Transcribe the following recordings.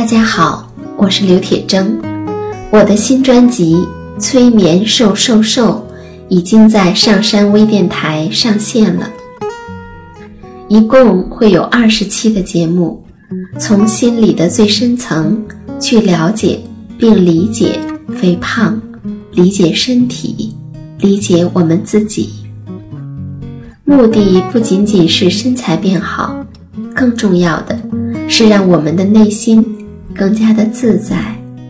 大家好，我是刘铁铮。我的新专辑《催眠瘦瘦瘦》已经在上山微电台上线了，一共会有二十期的节目，从心理的最深层去了解并理解肥胖，理解身体，理解我们自己。目的不仅仅是身材变好，更重要的是让我们的内心。更加的自在，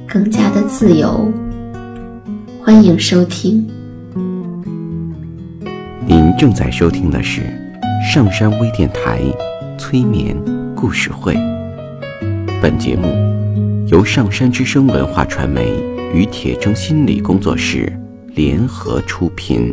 更加的自由。欢迎收听。您正在收听的是上山微电台催眠故事会。本节目由上山之声文化传媒与铁铮心理工作室联合出品。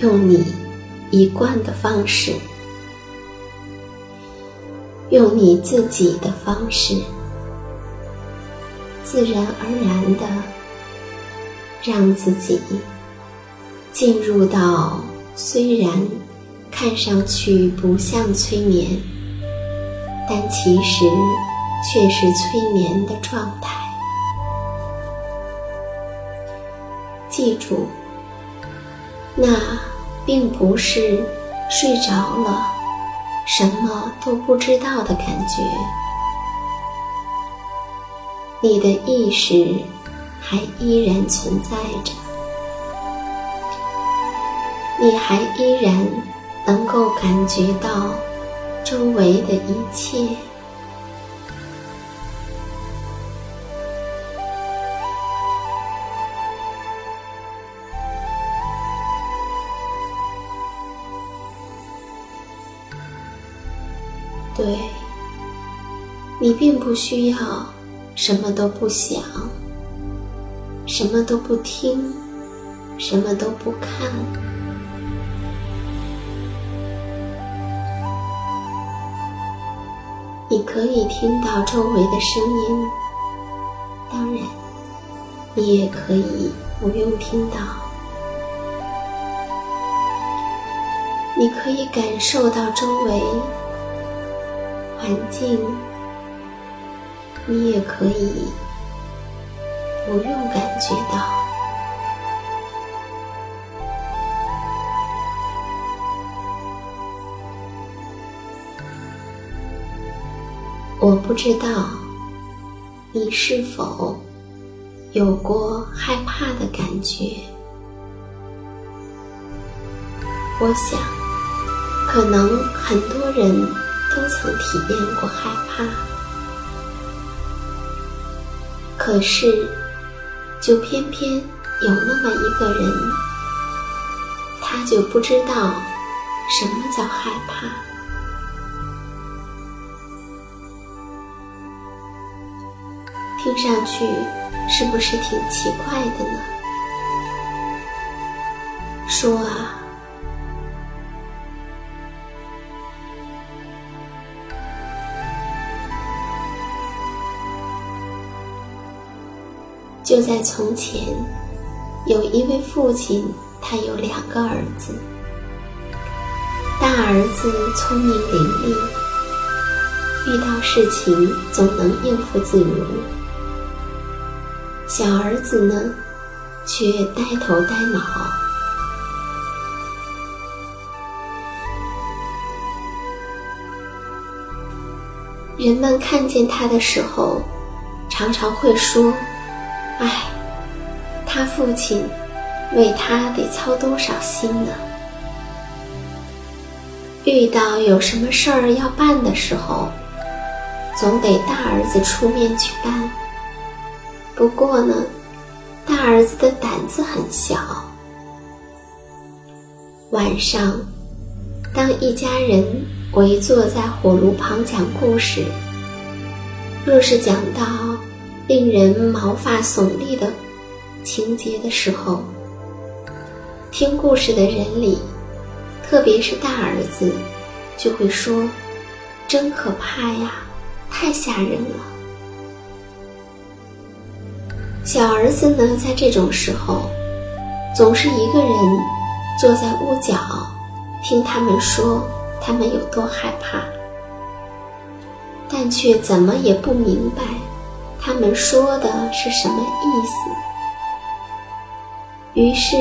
用你一贯的方式，用你自己的方式，自然而然的让自己进入到虽然看上去不像催眠，但其实却是催眠的状态。记住。那并不是睡着了，什么都不知道的感觉。你的意识还依然存在着，你还依然能够感觉到周围的一切。对你并不需要什么都不想什么都不听什么都不看。你可以听到周围的声音当然你也可以不用听到。你可以感受到周围环境，你也可以不用感觉到。我不知道你是否有过害怕的感觉。我想，可能很多人都曾体验过害怕，可是，就偏偏有那么一个人，他就不知道什么叫害怕。听上去是不是挺奇怪的呢？说啊，就在从前，有一位父亲，他有两个儿子，大儿子聪明伶俐，遇到事情总能应付自如。小儿子呢，却呆头呆脑。人们看见他的时候，常常会说：“哎，他父亲为他得操多少心呢？”遇到有什么事儿要办的时候，总得大儿子出面去办。不过呢，大儿子的胆子很小。晚上，当一家人围坐在火炉旁讲故事，若是讲到令人毛发耸立的情节的时候，听故事的人里，特别是大儿子，就会说：“真可怕呀，太吓人了。”小儿子呢，在这种时候，总是一个人坐在屋角，听他们说他们有多害怕，但却怎么也不明白他们说的是什么意思。于是，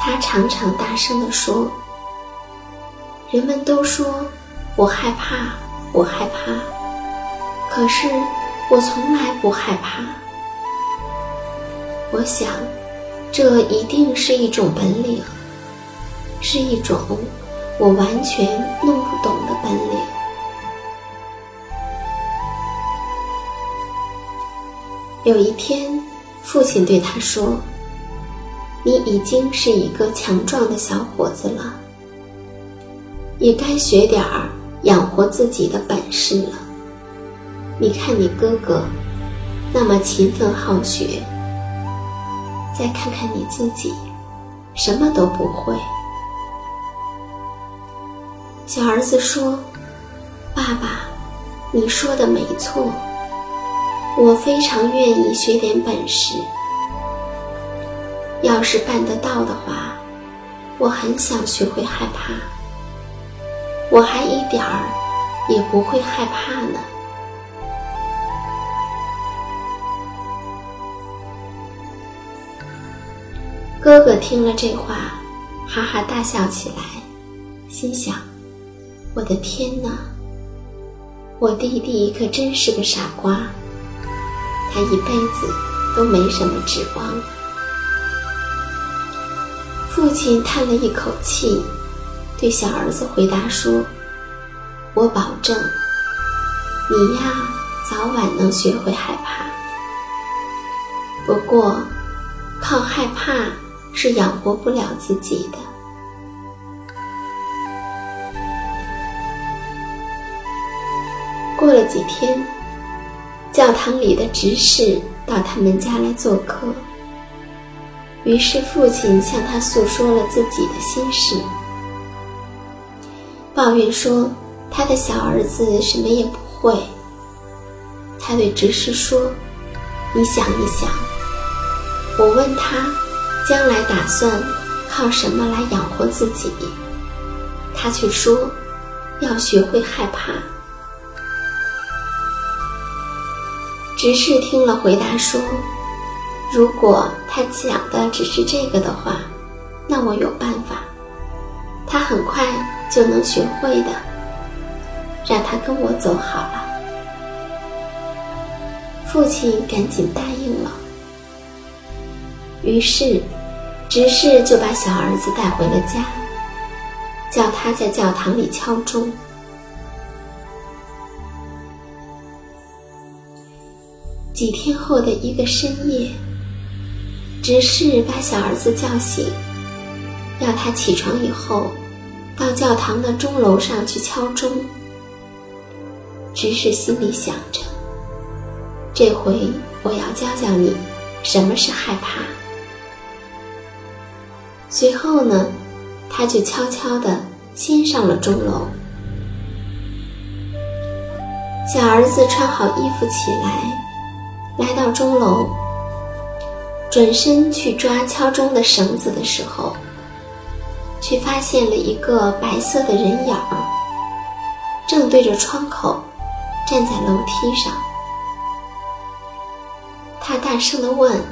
他常常大声地说：“人们都说我害怕，我害怕，可是我从来不害怕。”我想，这一定是一种本领，是一种我完全弄不懂有一天，父亲对他说：“你已经是一个强壮的小伙子了，也该学点儿养活自己的本事了。你看你哥哥，那么勤奋好学。”再看看你自己，什么都不会。小儿子说：“爸爸，你说的没错，我非常愿意学点本事。要是办得到的话，我很想学会害怕。我还一点儿也不会害怕呢。”哥哥听了这话，哈哈大笑起来，心想：“我的天哪，我弟弟可真是个傻瓜，他一辈子都没什么指望。”父亲叹了一口气，对小儿子回答说：“我保证，你呀，早晚能学会害怕。不过，靠害怕。”是养活不了自己的。过了几天，教堂里的执事到他们家来做客，于是父亲向他诉说了自己的心事，抱怨说他的小儿子什么也不会，他对执事说：“你想一想，我问他将来打算靠什么来养活自己，他却说要学会害怕。”执事听了，回答说：“如果他讲的只是这个的话，那我有办法，他很快就能学会的。让他跟我走好了。”父亲赶紧答应了。于是，执事就把小儿子带回了家，叫他在教堂里敲钟。几天后的一个深夜，执事把小儿子叫醒，要他起床以后，到教堂的钟楼上去敲钟。执事心里想着：这回我要教教你什么是害怕。随后呢，他就悄悄地先上了钟楼。小儿子穿好衣服起来。来到钟楼，转身去抓敲钟的绳子的时候，却发现了一个白色的人影，正对着窗口站在楼梯上。他大声地问：“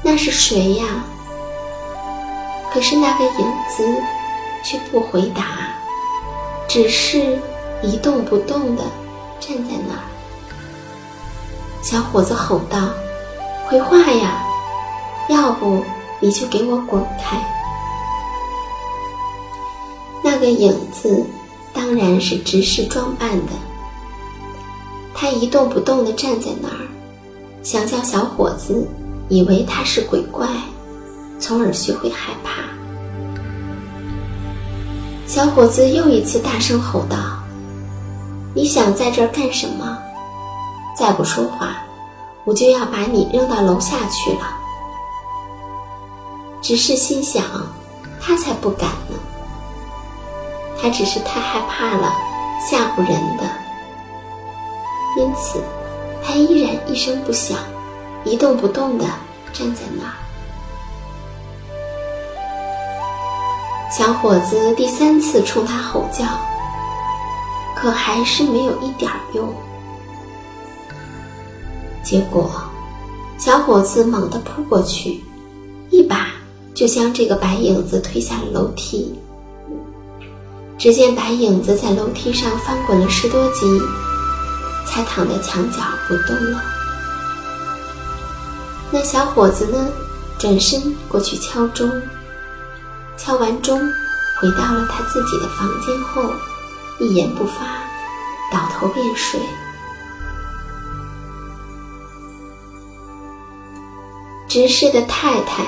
那是谁呀？”可是那个影子却不回答，只是一动不动地站在那儿。小伙子吼道：“回话呀！要不你就给我滚开！”那个影子当然是执事装扮的。他一动不动地站在那儿，想叫小伙子以为他是鬼怪，从而学会害怕。小伙子又一次大声吼道：“你想在这儿干什么？”再不说话，我就要把你扔到楼下去了。只是心想，他才不敢呢。他只是太害怕了，吓唬人的。因此，他依然一声不响，一动不动地站在那儿。小伙子第三次冲他吼叫，可还是没有一点用。结果，小伙子猛地扑过去，一把就将这个白影子推下了楼梯。只见白影子在楼梯上翻滚了十多级，才躺在墙角不动了。那小伙子呢，转身过去敲钟，敲完钟，回到了他自己的房间后，一言不发，倒头便睡。执事的太太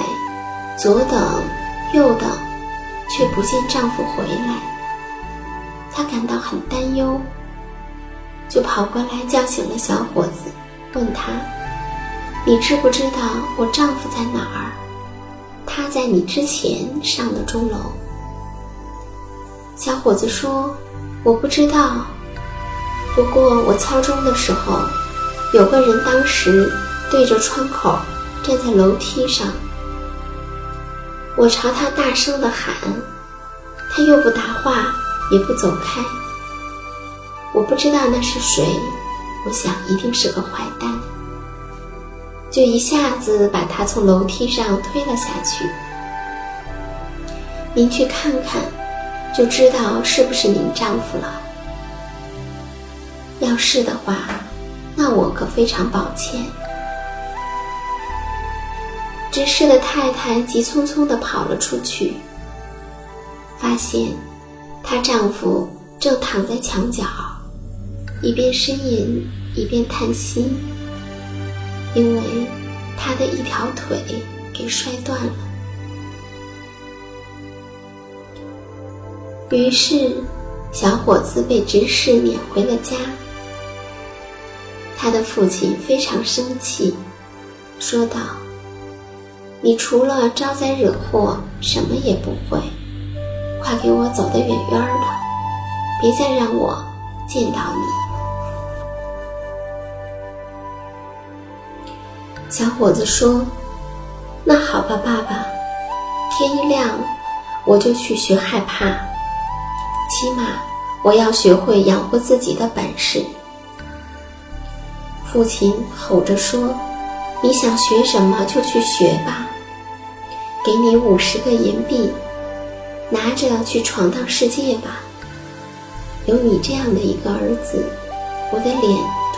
左等右等，却不见丈夫回来，她感到很担忧，就跑过来叫醒了小伙子，问他：“你知不知道我丈夫在哪儿？他在你之前上的钟楼。”小伙子说：“我不知道，不过我敲钟的时候，有个人当时对着窗口。”站在楼梯上，我朝他大声的喊，他又不答话，也不走开。我不知道那是谁，我想一定是个坏蛋，就一下子把他从楼梯上推了下去。您去看看，就知道是不是您丈夫了。要是的话，那我可非常抱歉。执事的太太急匆匆地跑了出去，发现她丈夫正躺在墙角，一边呻吟一边叹息，因为他的一条腿给摔断了。于是，小伙子被执事撵回了家。他的父亲非常生气，说道。你除了招灾惹祸，什么也不会。快给我走得远远的，别再让我见到你。小伙子说：“那好吧，爸爸，天一亮我就去学害怕，起码我要学会养活自己的本事。”父亲吼着说：“你想学什么就去学吧，给你五十个银币，拿着去闯荡世界吧。有你这样的一个儿子，我的脸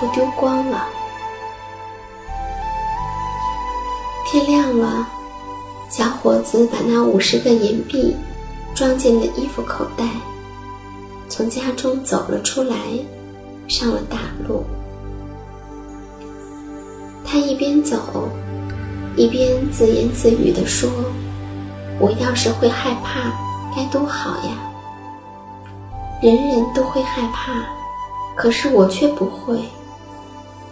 都丢光了。”天亮了，小伙子把那五十个银币装进了衣服口袋，从家中走了出来，上了大路。他一边走，一边自言自语地说：“我要是会害怕，该多好呀！人人都会害怕，可是我却不会。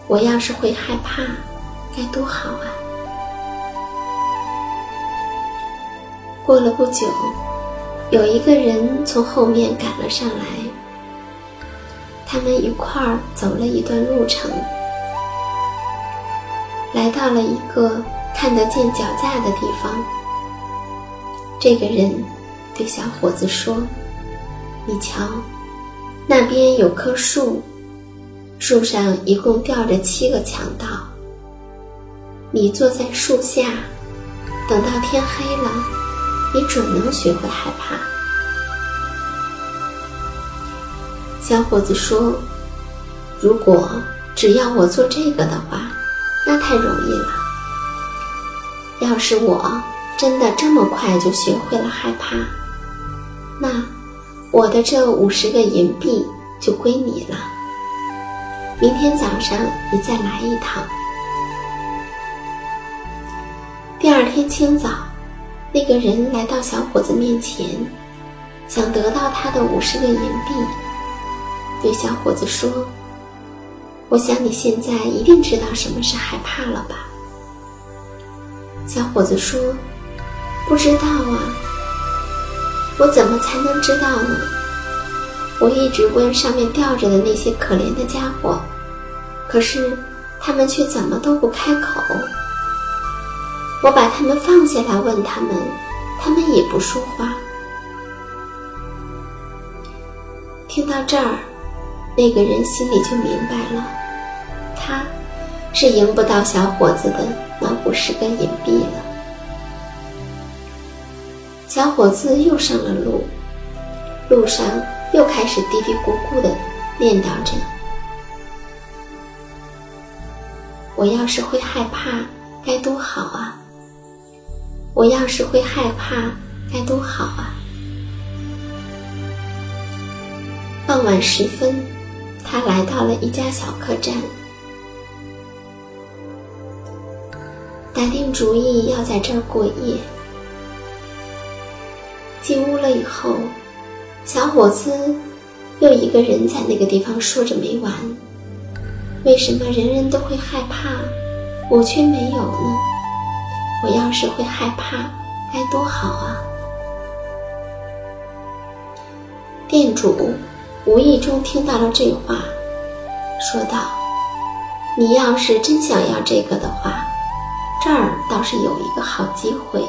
我要是会害怕，该多好啊！”过了不久，有一个人从后面赶了上来，他们一块儿走了一段路程。来到了一个看得见脚架的地方，这个人对小伙子说：“你瞧，那边有棵树，树上一共吊着七个强盗。你坐在树下，等到天黑了，你准能学会害怕。”小伙子说：“如果只要我做这个的话。”那太容易了。要是我真的这么快就学会了害怕，那我的这五十个银币就归你了。明天早上你再来一趟。第二天清早，那个人来到小伙子面前，想得到他的五十个银币，对小伙子说。我想你现在一定知道什么是害怕了吧？小伙子说：“不知道啊，我怎么才能知道呢？我一直问上面吊着的那些可怜的家伙，可是他们却怎么都不开口。我把他们放下来问他们，他们也不说话。”听到这儿。那个人心里就明白了，他是赢不到小伙子的那五十个银币了。小伙子又上了路，路上又开始嘀嘀咕咕的念叨着：“我要是会害怕，该多好啊！我要是会害怕，该多好啊！”傍晚时分。他来到了一家小客栈，打定主意要在这儿过夜。进屋了以后，小伙子又一个人在那个地方说着没完：“为什么人人都会害怕，我却没有呢？我要是会害怕，该多好啊！”店主。无意中听到了这话，说道：“你要是真想要这个的话，这儿倒是有一个好机会。”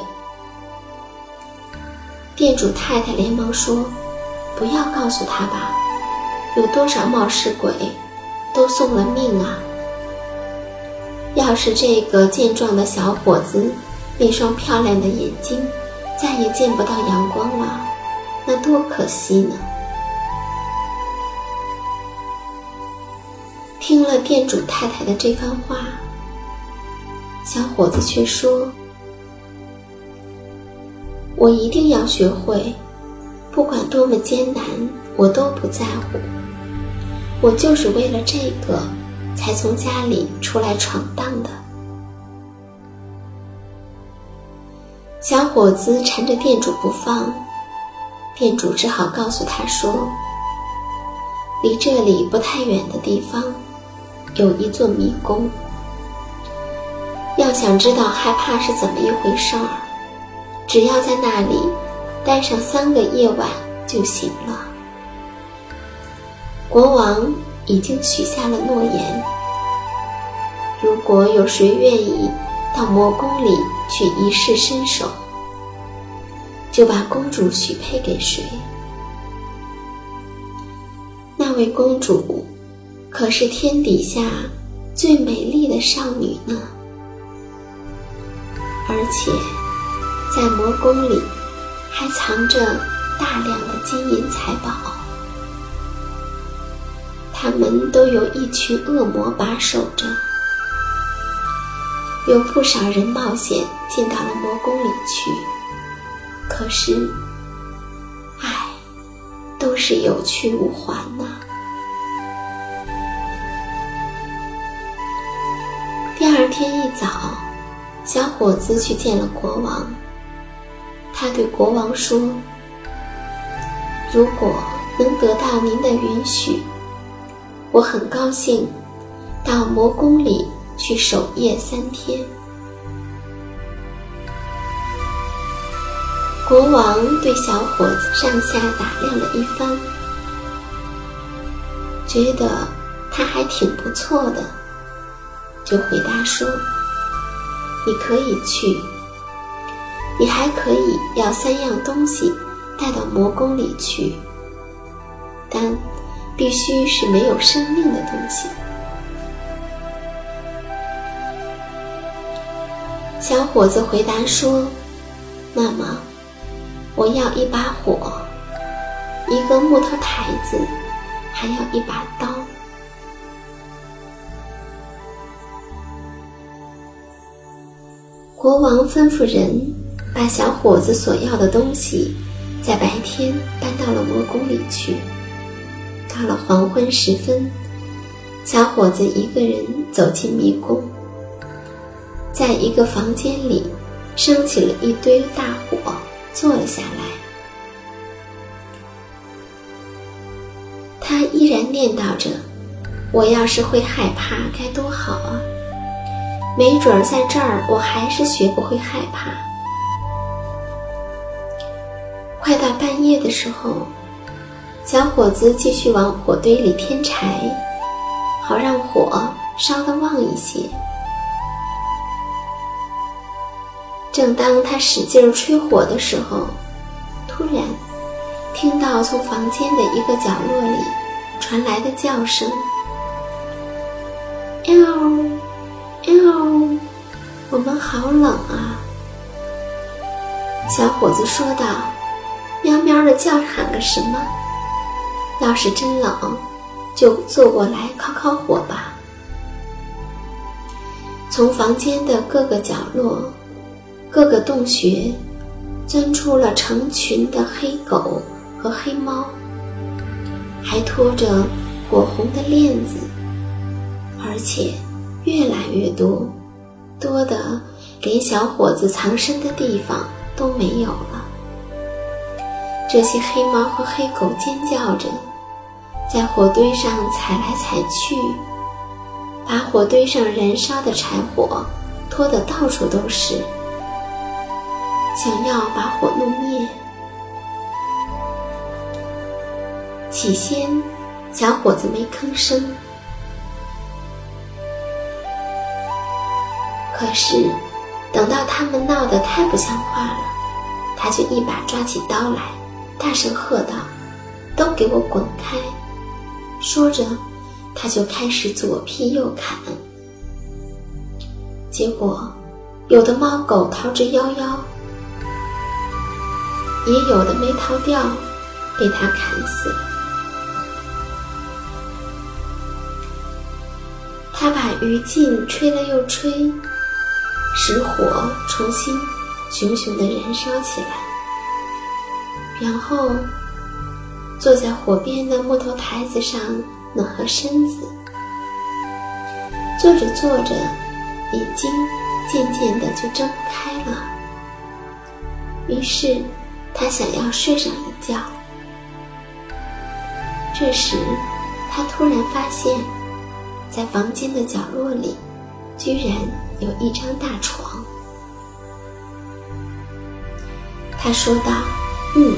店主太太连忙说：“不要告诉他吧，有多少冒失鬼，都送了命啊！要是这个健壮的小伙子那双漂亮的眼睛再也见不到阳光了，那多可惜呢！”听了店主太太的这番话，小伙子却说：“我一定要学会，不管多么艰难，我都不在乎。我就是为了这个，才从家里出来闯荡的。”小伙子缠着店主不放，店主只好告诉他说：“离这里不太远的地方。”有一座迷宫，要想知道害怕是怎么一回事儿，只要在那里待上三个夜晚就行了。国王已经许下了诺言，如果有谁愿意到魔宫里去一试身手，就把公主许配给谁。那位公主可是天底下最美丽的少女呢，而且在魔宫里还藏着大量的金银财宝，他们都有一群恶魔把守着。有不少人冒险进到了魔宫里去，可是，唉，都是有去无还呐。第二天一早，小伙子去见了国王。他对国王说：“如果能得到您的允许，我很高兴到魔宫里。”去守夜三天。国王对小伙子上下打量了一番，觉得他还挺不错的，就回答说：“你可以去，你还可以要三样东西带到魔宫里去，但必须是没有生命的东西。”小伙子回答说：“那么，我要一把火，一个木头台子，还要一把刀。”国王吩咐人把小伙子所要的东西，在白天搬到了魔宫里去。到了黄昏时分，小伙子一个人走进迷宫。在一个房间里，升起了一堆大火，坐了下来。他依然念叨着：“我要是会害怕，该多好啊！没准儿在这儿，我还是学不会害怕。”快到半夜的时候，小伙子继续往火堆里添柴，好让火烧得旺一些。正当他使劲吹火的时候，突然听到从房间的一个角落里传来的叫声：“喵，我们好冷啊！”小伙子说道：“喵喵的叫喊个什么？要是真冷，就坐过来烤烤火吧。”从房间的各个角落。各个洞穴钻出了成群的黑狗和黑猫，还拖着火红的链子，而且越来越多，多的连小伙子藏身的地方都没有了。这些黑猫和黑狗尖叫着，在火堆上踩来踩去，把火堆上燃烧的柴火拖得到处都是。想要把火弄灭。起先，小伙子没吭声，可是等到他们闹得太不像话了，他就一把抓起刀来，大声喝道：“都给我滚开！”说着，他就开始左劈右砍，结果有的猫狗逃之夭夭。也有的没逃掉，被他砍死了。他把余烬吹了又吹，使火重新熊熊的燃烧起来。然后坐在火边的木头台子上暖和身子，坐着坐着，眼睛渐渐的就睁不开了。于是。他想要睡上一觉，这时，他突然发现，在房间的角落里，居然有一张大床。他说道：“嗯，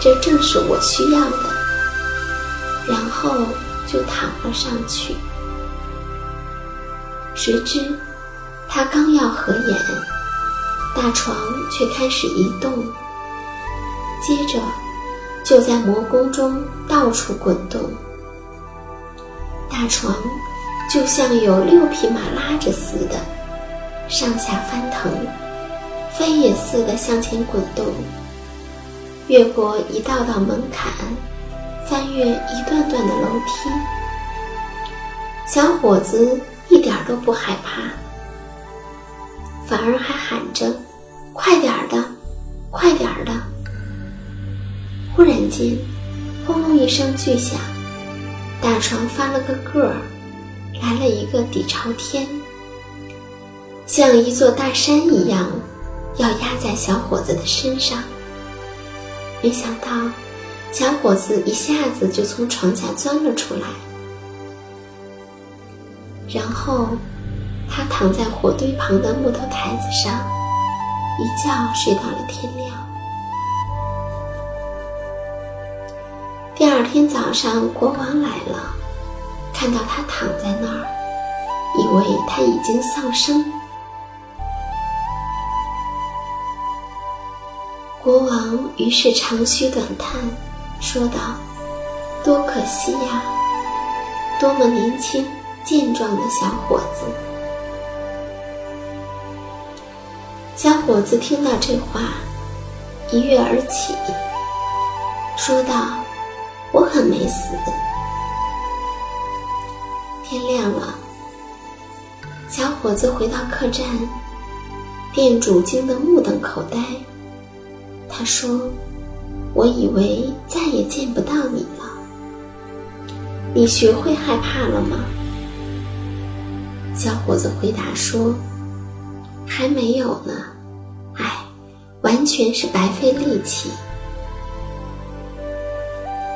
这正是我需要的。”然后就躺了上去。谁知，他刚要合眼，大床却开始移动，接着就在魔宫中到处滚动。大床就像有六匹马拉着似的，上下翻腾，飞也似的向前滚动，越过一道道门槛，翻越一段段的楼梯。小伙子一点都不害怕，反而还喊着：“快点儿的，快点儿的！”忽然间，轰隆一声巨响，大床翻了个个儿，来了一个底朝天，像一座大山一样，要压在小伙子的身上。没想到，小伙子一下子就从床下钻了出来。然后，他躺在火堆旁的木头台子上，一觉睡到了天亮。第二天早上，国王来了，看到他躺在那儿，以为他已经丧生。国王于是长吁短叹，说道：“多可惜呀，多么年轻！”健壮的小伙子，小伙子听到这话，一跃而起，说道：“我可没死。”天亮了，小伙子回到客栈，店主惊得目瞪口呆。他说：“我以为再也见不到你了，你学会害怕了吗？”小伙子回答说：“还没有呢，唉，完全是白费力气。”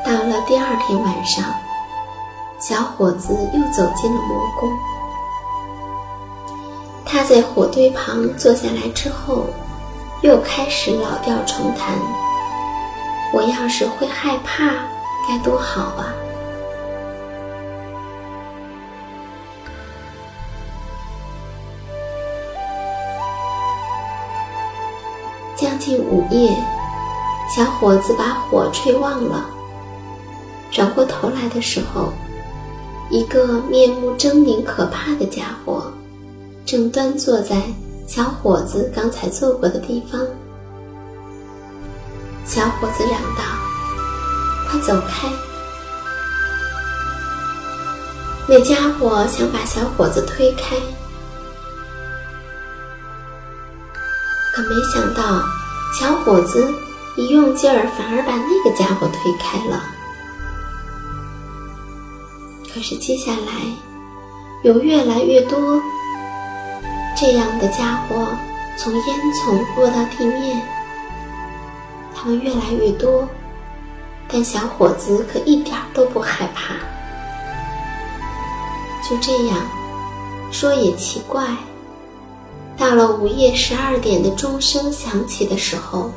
到了第二天晚上，小伙子又走进了魔宫。他在火堆旁坐下来之后，又开始老调重弹：“我要是会害怕，该多好啊！”将近午夜，小伙子把火吹旺了。转过头来的时候，一个面目狰狞、可怕的家伙，正端坐在小伙子刚才坐过的地方。小伙子嚷道：“快走开！”那家伙想把小伙子推开。可没想到，小伙子一用劲儿，反而把那个家伙推开了。可是接下来，有越来越多这样的家伙从烟囱落到地面，他们越来越多，但小伙子可一点都不害怕。就这样，说也奇怪。到了午夜十二点的钟声响起的时候，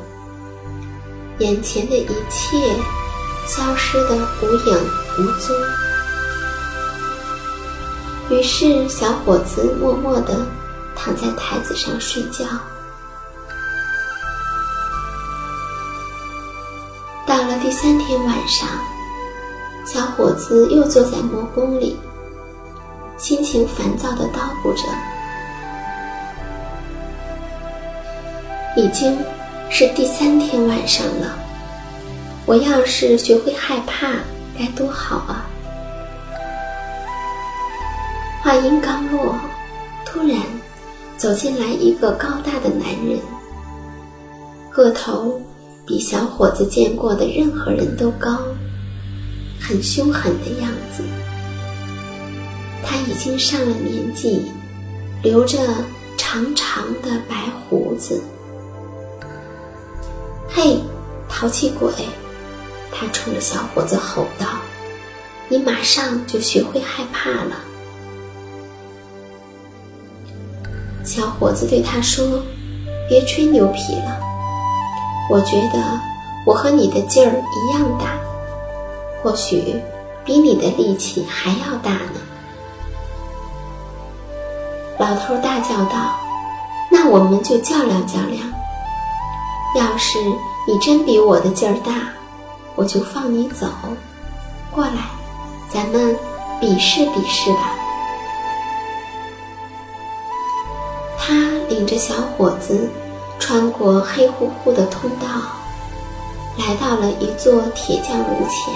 眼前的一切消失的无影无踪。于是，小伙子默默地躺在台子上睡觉。到了第三天晚上，小伙子又坐在魔宫里，心情烦躁地叨咕着。已经是第三天晚上了，我要是学会害怕，该多好啊！话音刚落，突然走进来一个高大的男人，个头比小伙子见过的任何人都高，很凶狠的样子。他已经上了年纪，留着长长的白胡子。嘿，淘气鬼！他冲着小伙子吼道：“你马上就学会害怕了。”小伙子对他说：“别吹牛皮了，我觉得我和你的劲儿一样大，或许比你的力气还要大呢。”老头大叫道：“那我们就较量较量。要是你真比我的劲儿大，我就放你走。过来，咱们比试比试吧。”领着小伙子穿过黑乎乎的通道，来到了一座铁匠炉前。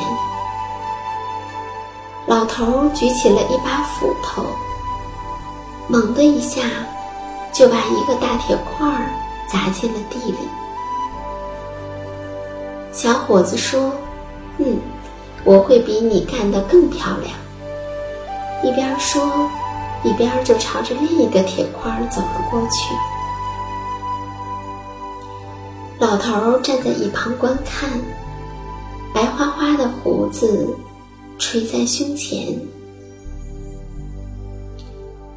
老头举起了一把斧头。猛的一下，就把一个大铁块儿砸进了地里。小伙子说：“嗯，我会比你干得更漂亮。”一边说，一边就朝着另一个铁块走了过去。老头站在一旁观看，白花花的胡子垂在胸前。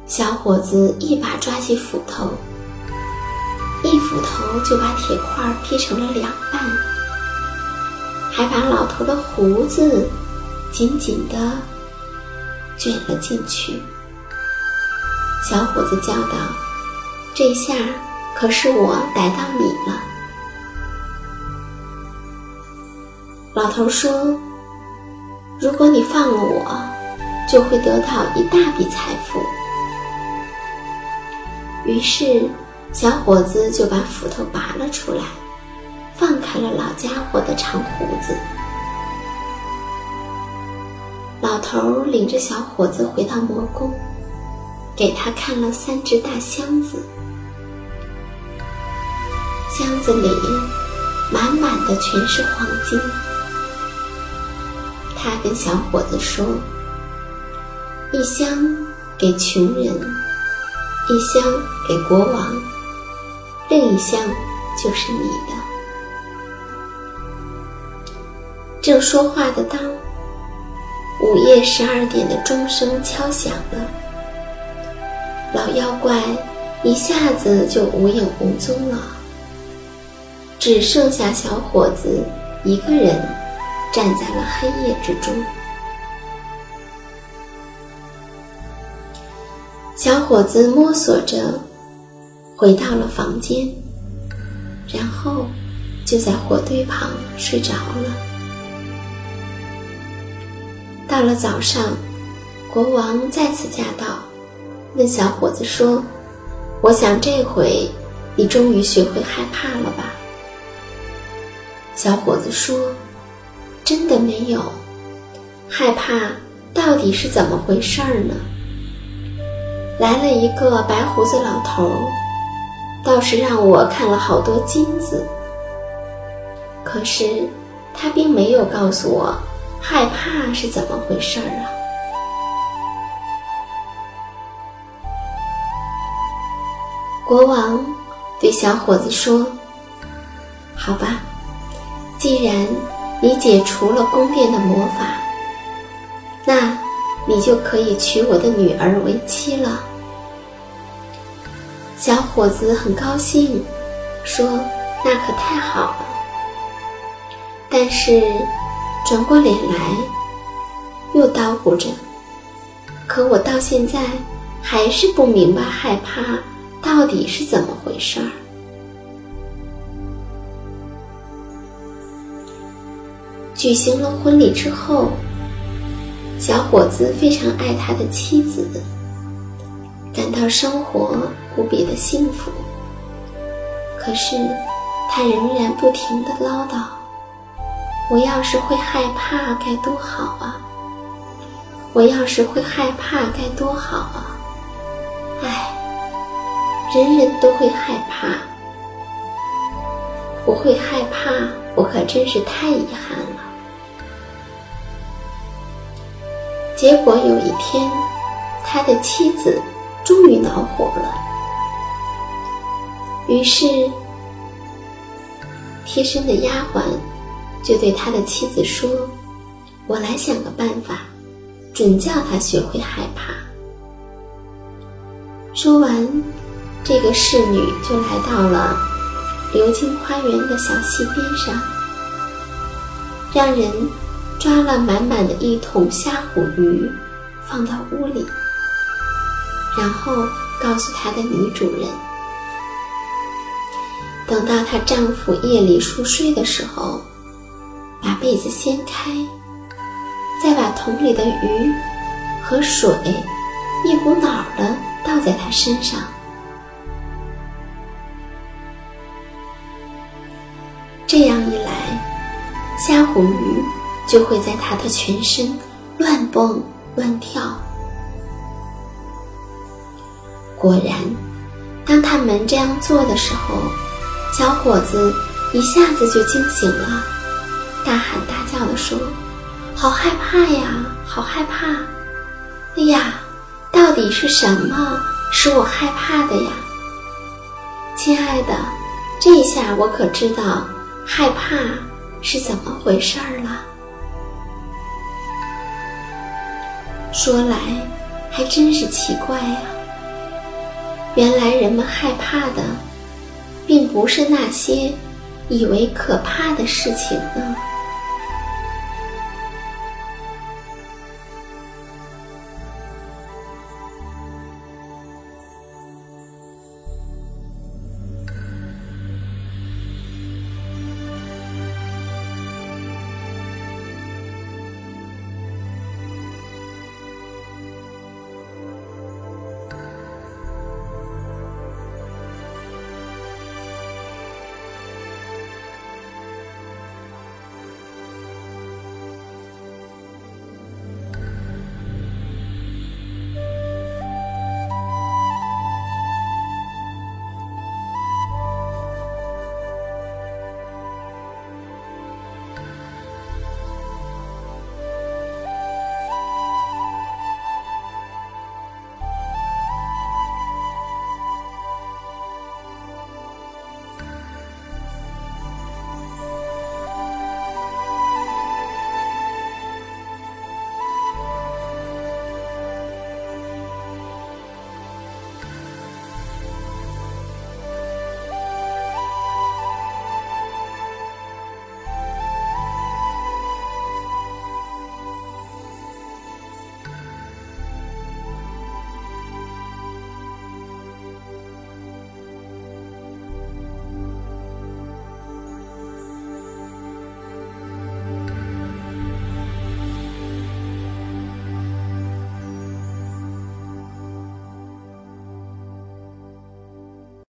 小伙子一把抓起斧头，一斧头就把铁块劈成了两半，还把老头的胡子紧紧地卷了进去。小伙子叫道：“这下可是我逮到你了。”老头说：“如果你放了我，就会得到一大笔财富。”于是，小伙子就把斧头拔了出来，放开了老家伙的长胡子。老头领着小伙子回到魔宫，给他看了三只大箱子，箱子里满满的全是黄金。他跟小伙子说：“一箱给穷人。”一箱给国王，另一箱就是你的。正说话的当，午夜十二点的钟声敲响了，老妖怪一下子就无影无踪了，只剩下小伙子一个人站在了黑夜之中。小伙子摸索着回到了房间，然后就在火堆旁睡着了。到了早上，国王再次驾到，问小伙子说：“我想这回你终于学会害怕了吧？”小伙子说：“真的没有，害怕到底是怎么回事儿呢？”来了一个白胡子老头，倒是让我看了好多金子。可是他并没有告诉我害怕是怎么回事儿啊。国王对小伙子说：“好吧，既然你解除了宫殿的魔法，那……”你就可以娶我的女儿为妻了。小伙子很高兴，说：“那可太好了。”但是转过脸来，又叨咕着：“可我到现在还是不明白害怕到底是怎么回事儿。”举行了婚礼之后。小伙子非常爱他的妻子，感到生活无比的幸福。可是，他仍然不停的唠叨：“我要是会害怕该多好啊！我要是会害怕该多好啊！人人都会害怕，不会害怕，我可真是太遗憾了。”结果有一天，他的妻子终于恼火了。于是，贴身的丫鬟就对他的妻子说：“我来想个办法，准叫他学会害怕。”说完，这个侍女就来到了流经花园的小溪边上，让人。抓了满满的一桶虾虎鱼，放到屋里，然后告诉她的女主人。等到她丈夫夜里熟睡的时候，把被子掀开，再把桶里的鱼和水一股脑儿的倒在他身上。这样一来，虾红鱼就会在他的全身乱蹦乱跳。果然，当他们这样做的时候，小伙子一下子就惊醒了，大喊大叫的说：“好害怕呀，好害怕！哎呀，到底是什么使我害怕的呀？亲爱的，这下我可知道害怕是怎么回事儿了。说来还真是奇怪呀。”原来人们害怕的，并不是那些以为可怕的事情呢。